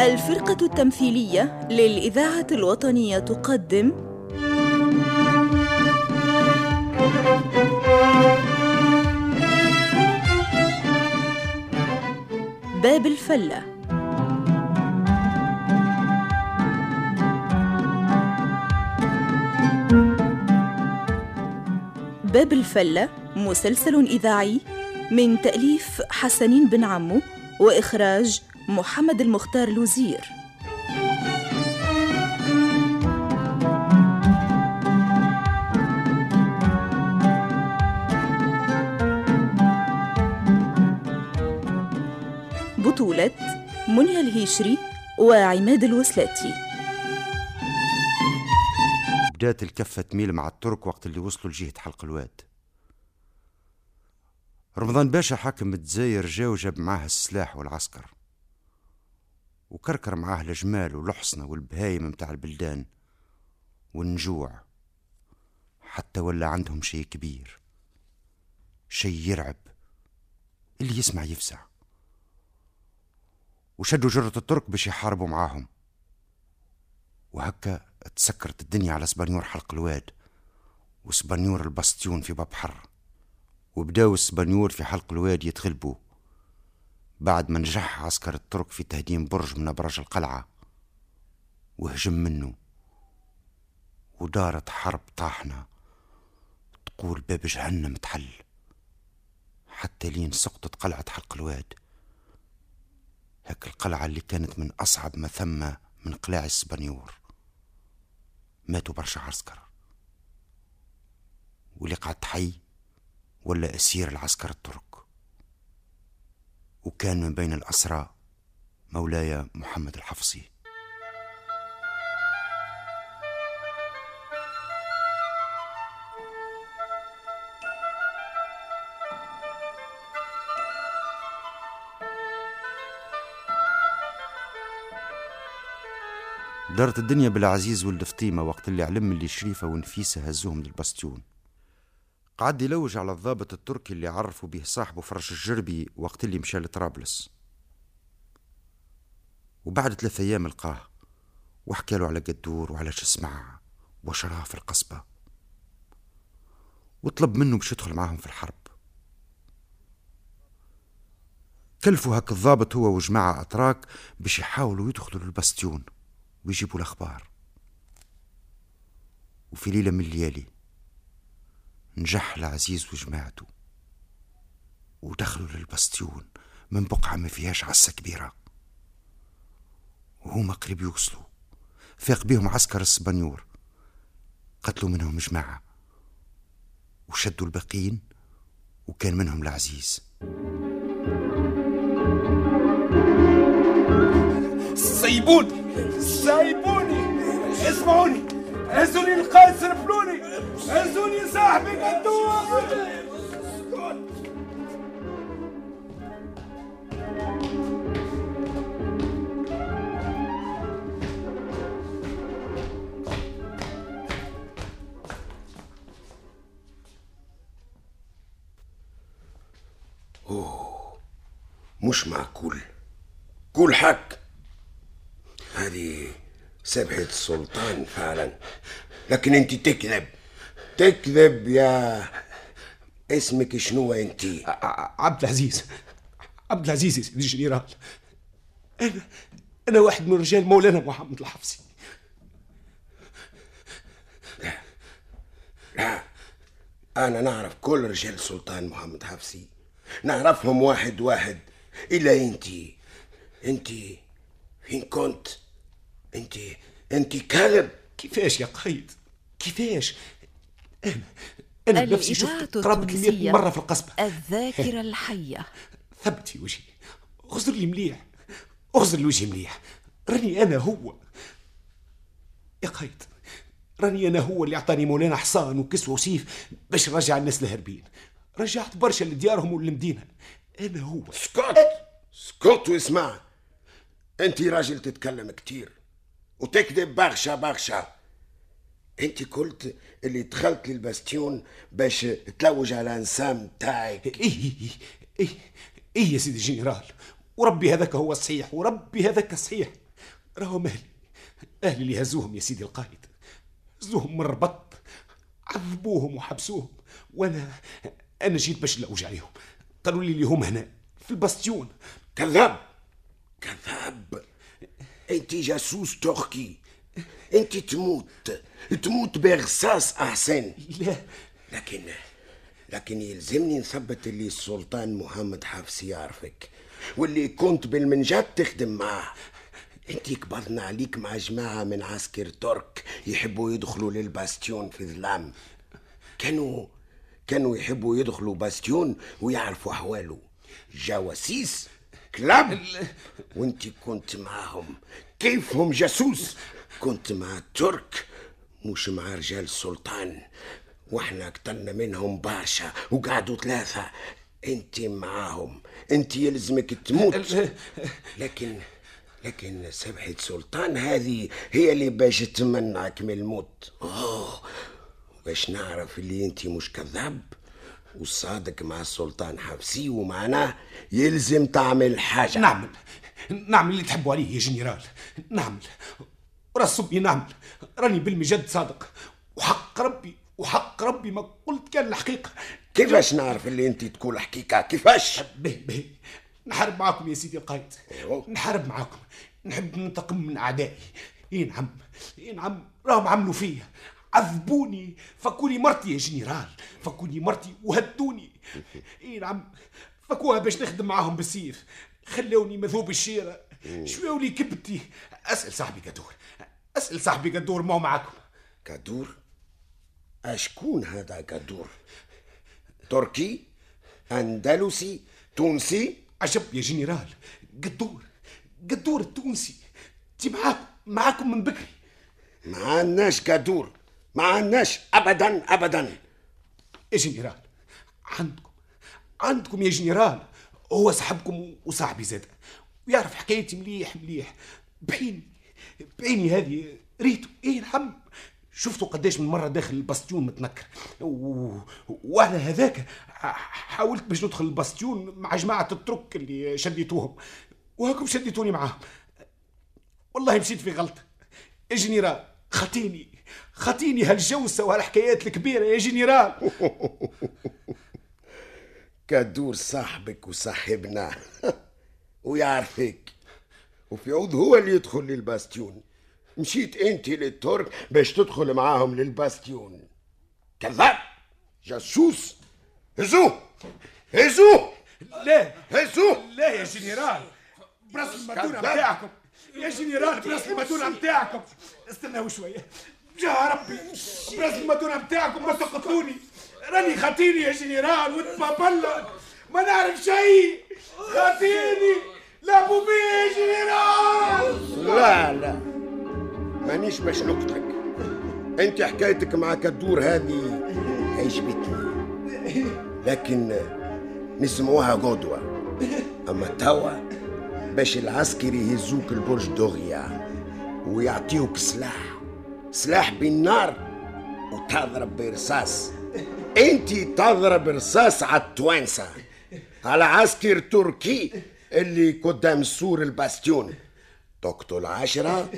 الفرقة التمثيلية للإذاعة الوطنية تقدم. باب الفلة. باب الفلة مسلسل إذاعي من تأليف حسنين بن عمو وإخراج محمد المختار لوزير. بطولة منيا الهيشري وعماد الوسلاتي. بدات الكفة تميل مع الترك وقت اللي وصلوا لجهة حلق الواد. رمضان باشا حاكم الجزائر جا وجاب معاه السلاح والعسكر. وكركر معاه الجمال والحصنة والبهايم متاع البلدان والنجوع. حتى ولا عندهم شيء كبير شيء يرعب اللي يسمع يفزع. وشدوا جرة الترك باش يحاربوا معاهم. وهكا تسكرت الدنيا على سبانيور حلق الواد وسبانيور البستيون في باب حر. وبداو السبانيور في حلق الواد يتغلبوا بعد ما نجح عسكر الترك في تهديم برج من أبراج القلعة وهجم منه ودارت حرب طاحنة تقول باب جهنم تحل حتى لين سقطت قلعة حلق الواد. هك القلعة اللي كانت من أصعب ما ثم من قلاع السبانيور ماتوا برشا عسكر. واللي قعد حي ولا أسير العسكر الترك. وكان من بين الأسرى مولاي محمد الحفصي. دارت الدنيا بالعزيز ولد فطيمة وقت اللي علم اللي شريفة ونفيسة هزوهم للبستيون قعد يلوج على الضابط التركي اللي عرفوا به صاحبه فرش الجربي وقت اللي مشى لطرابلس. وبعد ثلاثة أيام لقاه وحكى له على قدور وعلى شو سمع وشراه في القصبة. وطلب منه باش يدخل معاهم في الحرب. كلفوا هك الضابط هو وجماعة أتراك باش يحاولوا يدخلوا للبستيون ويجيبوا الأخبار. وفي ليلة من الليالي نجح العزيز وجماعته. ودخلوا للبستيون من بقعة ما فيهاش عسة كبيرة. وهما قريب يوصلوا. فاق بيهم عسكر السبانيور. قتلوا منهم جماعة. وشدوا الباقيين. وكان منهم العزيز. سيبوني. سيبوني. اسمعوني. هزوني القائد سرفلوني هزوني صاحبي قدوم مش معقول. قول حق. هذه سبحة السلطان فعلا. لكن أنت تكذب. تكذب يا اسمك شنو أنت؟ عبد العزيز. عبد العزيز يا سيدي الجنرال. أنا أنا واحد من رجال مولانا محمد الحفصي. لا. أنا نعرف كل رجال السلطان محمد حفصي. نعرفهم واحد واحد. إلا أنت. أنت فين كنت؟ انت انت كلب كيفاش يا قايد كيفاش؟ أنا أنا الإذاعة شفت التونسية المئة مرة في القصبة. الذاكرة الحية. ثبت في وجهي. اغزر لي مليح. اغزر لي وجهي مليح. راني أنا هو. القايد راني أنا هو اللي اعطاني مولانا حصان وكسوه وسيف باش نرجع الناس الهربين رجعت برشا لديارهم وللمدينة. أنا هو. اسكت اسكت واسمع. انت راجل تتكلم كتير. وتكذب برشا برشا. أنت قلت اللي دخلت للباستيون باش تلوج على انسا متاعك. إيه إيه إيه إيه يا سيدي الجنرال؟ وربي هذاك هو الصحيح وربي هذاك الصحيح. راهم أهلي أهلي اللي هزوهم يا سيدي القائد. هزوهم من الربط عذبوهم وحبسوهم. وأنا أنا جيت باش نلوج عليهم. قالوا لي اللي هم هنا في الباستيون. كذاب! كذاب! انت جاسوس تركي انت تموت تموت برصاص احسن لا لكن لكن يلزمني نثبت اللي السلطان محمد حفصي يعرفك واللي كنت بالمنجد تخدم معاه انت قبضنا عليك مع جماعة من عسكر ترك يحبوا يدخلوا للباستيون في ظلام كانوا كانوا يحبوا يدخلوا باستيون ويعرفوا أحواله جواسيس كلاب وانت كنت معاهم. كيفهم جاسوس؟ كنت مع الترك مش مع رجال السلطان وإحنا قتلنا منهم برشا وقعدوا ثلاثة. انت معاهم. انت يلزمك تموت. لكن لكن سبحة سلطان هذه هي اللي باش تمنعك من الموت. أوه. باش نعرف اللي انت مش كذاب؟ وصادق مع السلطان حفصي ومعناه يلزم تعمل حاجة. نعمل نعمل اللي تحبوا عليه يا جنرال. نعمل. راس صبي نعمل. راني بالمجد صادق. وحق ربي وحق ربي ما قلت كان الحقيقة. كيفاش نعرف اللي انت تقول حقيقة؟ كيفاش؟ به به. نحارب معاكم يا سيدي القائد. أيوه. نحارب معاكم. نحب ننتقم من أعدائي. إي نعم. إي نعم. راهم عملوا فيا. عذبوني فكوني مرتي يا جنرال فكوني مرتي وهدوني. اي نعم فكوها باش نخدم معاهم بالسيف. خلوني مذوب الشيرة شوية لي كبتي. أسأل صاحبي قدور أسأل صاحبي قدور ما هو معاكم؟ كادور أشكون هذا كادور تركي؟ أندلسي؟ تونسي؟ عجب يا جنرال. قدور قدور التونسي. تي معاكم معاكم من بكري. ما عندناش كادور ما عندناش أبدا يا جنرال عندكم عندكم يا جنرال. هو صاحبكم وصاحبي زاد. ويعرف حكايتي مليح مليح. بعيني بعيني هذه. ريتو إيه نعم شفتوا قداش من مرة داخل الباستيون متنكر. و... وعلى هذاك حاولت باش ندخل الباستيون مع جماعة الترك اللي شديتوهم. وهاكم شديتوني معاهم. والله مشيت في غلطة. يا جنرال خطيني. خطيني هالجوسة وهالحكايات الكبيرة يا جنرال. كادور صاحبك وصاحبنا. ويعرفك. وفي عود هو اللي يدخل للباستيون. مشيت انت للترك باش تدخل معاهم للباستيون. كذاب! جاسوس! هزوه هزوه لا. هزوه لا يا جنرال. براس المدونة كذاب. متاعكم يا جنرال براس المدونة متاعكم استناو شوية. جا ربي. براس المدونة متاعكم ما تقتلوني راني خاطيني يا جنرال وتبابلا ما نعرف شيء. خاطيني لا بوبي يا جنرال. لا لا. مانيش باش نقتلك أنت حكايتك مع كدور هذه عجبتني. لكن نسموها قدوة أما توا باش العسكري يهزوك البرج دوغيا ويعطيوك سلاح. سلاح بالنار وتضرب برصاص. انت تضرب رصاص على التوانسة على عسكر تركي اللي قدام سور الباستيون. تقتل عشرة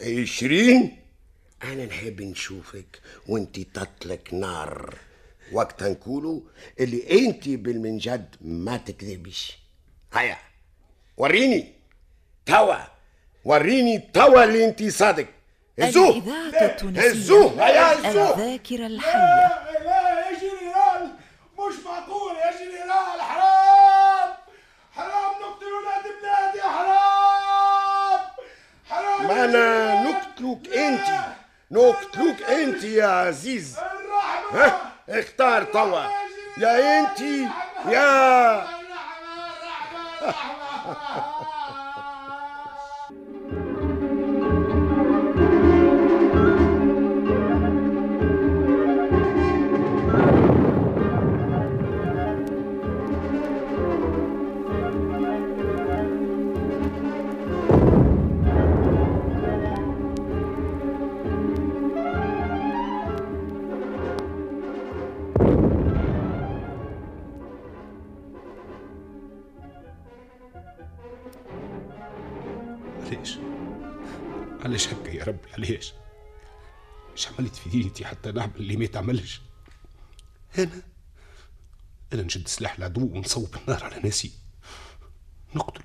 عشرين. أنا نحب نشوفك وانت تطلق نار. وقت نقولوا اللي انت بالمنجد ما تكذبش هيا وريني توا وريني توا اللي انت صادق. هزوه الإذاعة التونسية هزوه الذاكرة الحية لا يا جنرال مش معقول يا جنرال حرام حرام نقتل ولاد بلادي حرام حرام ما أنا نقتلوك انت نقتلوك انت يا عزيز الرحمة ها اختار توا يا انت يا الرحمة الرحمة الرحمة علاش مش عملت في دينتي حتى نعمل اللي ما يتعملش أنا أنا نشد سلاح العدو ونصوب النار على ناسي. نقتل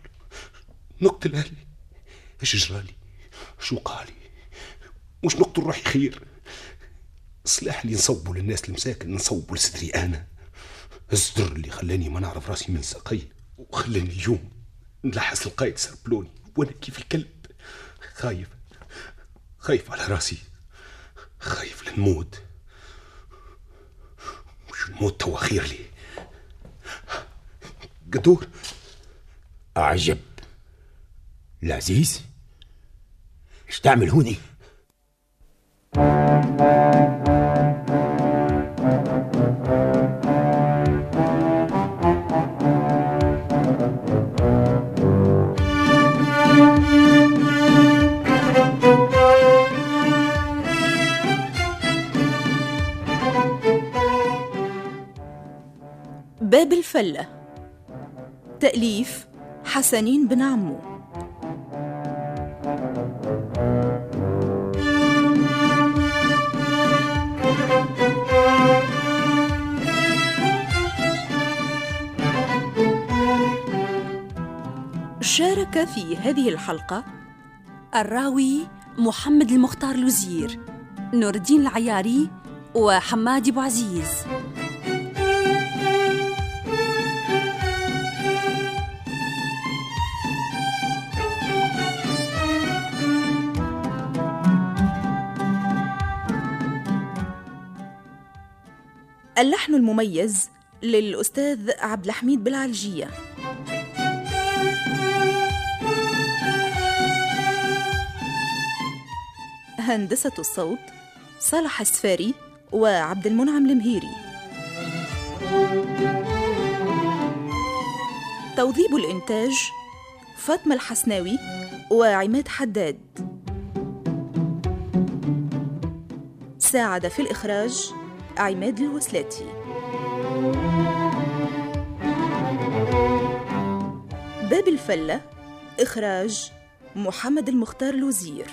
نقتل أهلي. إيش جرالي شو قالي مش نقتل روحي خير. السلاح اللي نصوبه للناس المساكن نصوبه لصدري أنا. الزر اللي خلاني ما نعرف راسي من ساقي وخلاني اليوم نلحس القايد سربلوني. وأنا كيف الكلب. خايف. خايف على راسي. خايف لنموت. مش الموت توا خير لي؟ قدور. أعجب. العزيز إيش تعمل هوني؟ باب الفلة. تأليف حسنين بن عمو. شارك في هذه الحلقة الراوي محمد المختار لوزير نور الدين العياري وحماد أبو عزيز. اللحن المميز للأستاذ عبد الحميد بالعلجية هندسة الصوت صالح السفاري وعبد المنعم المهيري. توظيب الإنتاج فاطمة الحسناوي وعماد حداد. ساعد في الإخراج عماد الوسلاتي باب الفلة إخراج محمد المختار لوزير